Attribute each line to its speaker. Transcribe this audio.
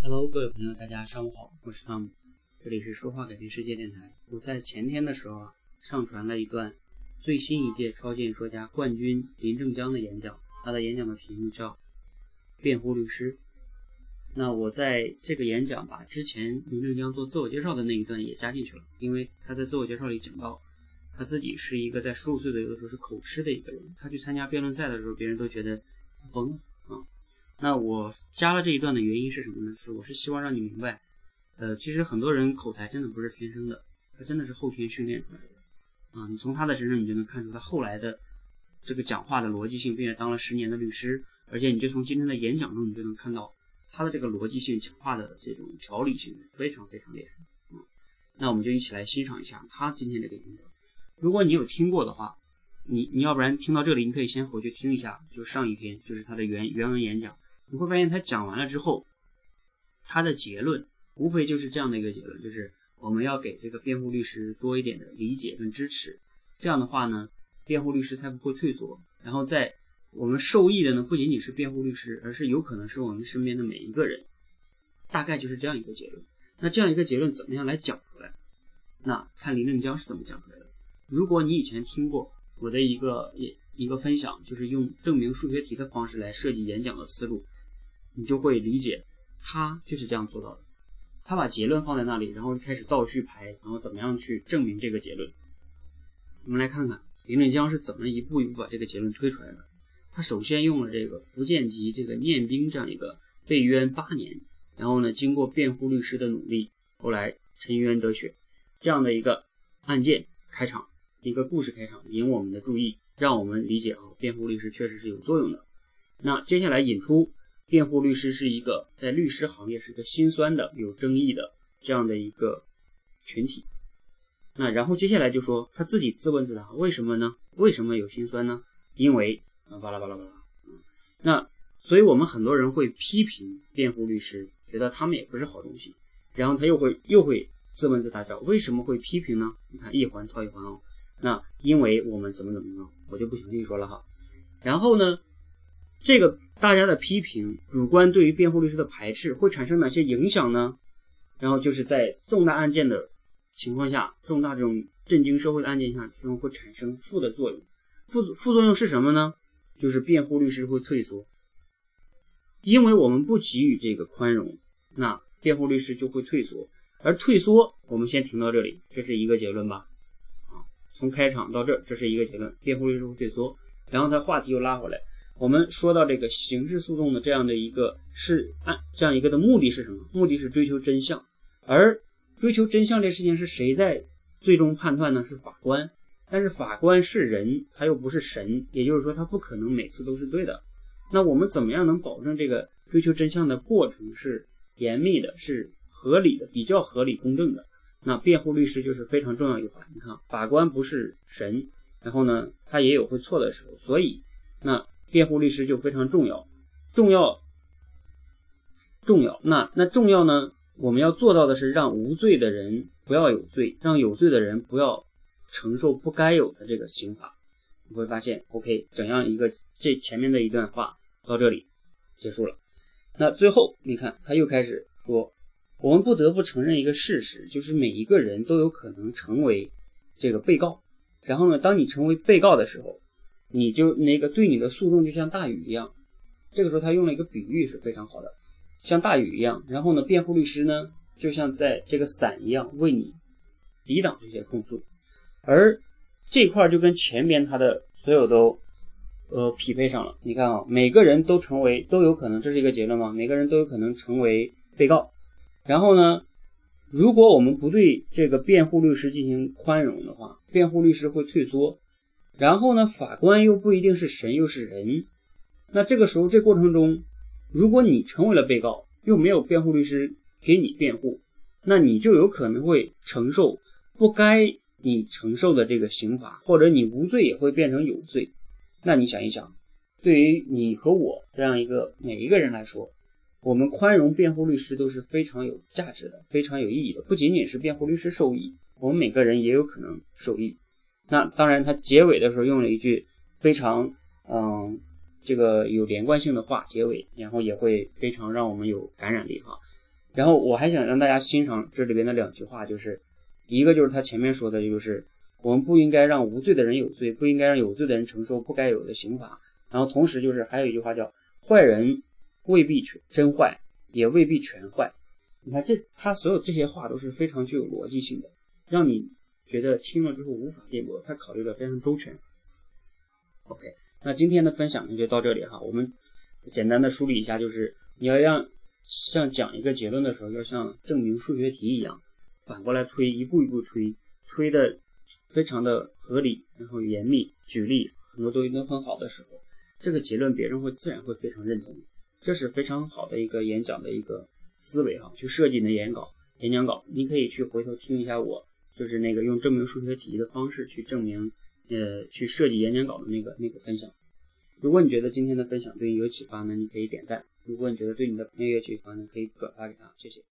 Speaker 1: Hello，各位朋友，大家上午好，我是汤姆这里是说话改变世界电台。我在前天的时候啊，上传了一段最新一届超级说家冠军林正江的演讲，他的演讲的题目叫《辩护律师》。那我在这个演讲把之前林正江做自我介绍的那一段也加进去了，因为他在自我介绍里讲到，他自己是一个在十五岁左右的时候是口吃的一个人，他去参加辩论赛的时候，别人都觉得疯了。那我加了这一段的原因是什么呢？是我是希望让你明白，呃，其实很多人口才真的不是天生的，他真的是后天训练出来的。啊，你从他的身上你就能看出他后来的这个讲话的逻辑性，并且当了十年的律师，而且你就从今天的演讲中你就能看到他的这个逻辑性、讲话的这种条理性非常非常厉害。啊，那我们就一起来欣赏一下他今天这个演讲。如果你有听过的话，你你要不然听到这里，你可以先回去听一下，就上一篇就是他的原原文演讲。你会发现他讲完了之后，他的结论无非就是这样的一个结论，就是我们要给这个辩护律师多一点的理解跟支持。这样的话呢，辩护律师才不会退缩。然后在我们受益的呢，不仅仅是辩护律师，而是有可能是我们身边的每一个人。大概就是这样一个结论。那这样一个结论怎么样来讲出来？那看林正江是怎么讲出来的。如果你以前听过我的一个一一个分享，就是用证明数学题的方式来设计演讲的思路。你就会理解，他就是这样做到的。他把结论放在那里，然后开始倒序排，然后怎么样去证明这个结论？我们来看看林正江是怎么一步一步把这个结论推出来的。他首先用了这个福建籍这个念兵这样一个被冤八年，然后呢经过辩护律师的努力，后来沉冤得雪这样的一个案件开场，一个故事开场，引我们的注意，让我们理解啊，辩护律师确实是有作用的。那接下来引出。辩护律师是一个在律师行业是一个心酸的、有争议的这样的一个群体。那然后接下来就说他自己自问自答，为什么呢？为什么有心酸呢？因为啊巴拉巴拉巴拉。那所以我们很多人会批评辩护律师，觉得他们也不是好东西。然后他又会又会自问自答，叫为什么会批评呢？你看一环套一环哦。那因为我们怎么怎么样，我就不详细说了哈。然后呢，这个。大家的批评、主观对于辩护律师的排斥会产生哪些影响呢？然后就是在重大案件的情况下，重大这种震惊社会的案件下，中会产生负的作用。副副作用是什么呢？就是辩护律师会退缩，因为我们不给予这个宽容，那辩护律师就会退缩。而退缩，我们先停到这里，这是一个结论吧？啊，从开场到这，这是一个结论，辩护律师会退缩。然后他话题又拉回来。我们说到这个刑事诉讼的这样的一个是案，这样一个的目的是什么？目的是追求真相，而追求真相这事情是谁在最终判断呢？是法官。但是法官是人，他又不是神，也就是说他不可能每次都是对的。那我们怎么样能保证这个追求真相的过程是严密的、是合理的、比较合理公正的？那辩护律师就是非常重要一环。你看，法官不是神，然后呢，他也有会错的时候，所以那。辩护律师就非常重要，重要，重要。那那重要呢？我们要做到的是让无罪的人不要有罪，让有罪的人不要承受不该有的这个刑罚。你会发现，OK，怎样一个这前面的一段话到这里结束了。那最后你看他又开始说，我们不得不承认一个事实，就是每一个人都有可能成为这个被告。然后呢，当你成为被告的时候。你就那个对你的诉讼就像大雨一样，这个时候他用了一个比喻是非常好的，像大雨一样。然后呢，辩护律师呢就像在这个伞一样为你抵挡这些控诉，而这块就跟前边他的所有都呃匹配上了。你看啊，每个人都成为都有可能，这是一个结论吗？每个人都有可能成为被告。然后呢，如果我们不对这个辩护律师进行宽容的话，辩护律师会退缩。然后呢，法官又不一定是神，又是人。那这个时候，这过程中，如果你成为了被告，又没有辩护律师给你辩护，那你就有可能会承受不该你承受的这个刑罚，或者你无罪也会变成有罪。那你想一想，对于你和我这样一个每一个人来说，我们宽容辩护律师都是非常有价值的，非常有意义的。不仅仅是辩护律师受益，我们每个人也有可能受益。那当然，他结尾的时候用了一句非常嗯，这个有连贯性的话结尾，然后也会非常让我们有感染力哈。然后我还想让大家欣赏这里边的两句话，就是一个就是他前面说的，就是我们不应该让无罪的人有罪，不应该让有罪的人承受不该有的刑罚。然后同时就是还有一句话叫坏人未必全真坏，也未必全坏。你看这他所有这些话都是非常具有逻辑性的，让你觉得听了之后无法辩驳，他考虑的非常周全。OK，那今天的分享呢就到这里哈，我们简单的梳理一下，就是你要让像讲一个结论的时候，要像证明数学题一样，反过来推，一步一步推，推的非常的合理，然后严密，举例很多东西都很好的时候，这个结论别人会自然会非常认同，这是非常好的一个演讲的一个思维哈，去设计你的演稿、演讲稿，你可以去回头听一下我，就是那个用证明数学题的方式去证明。呃，去设计演讲稿的那个那个分享。如果你觉得今天的分享对你有启发呢，你可以点赞；如果你觉得对你的朋友有启发呢，可以转发给他。谢谢。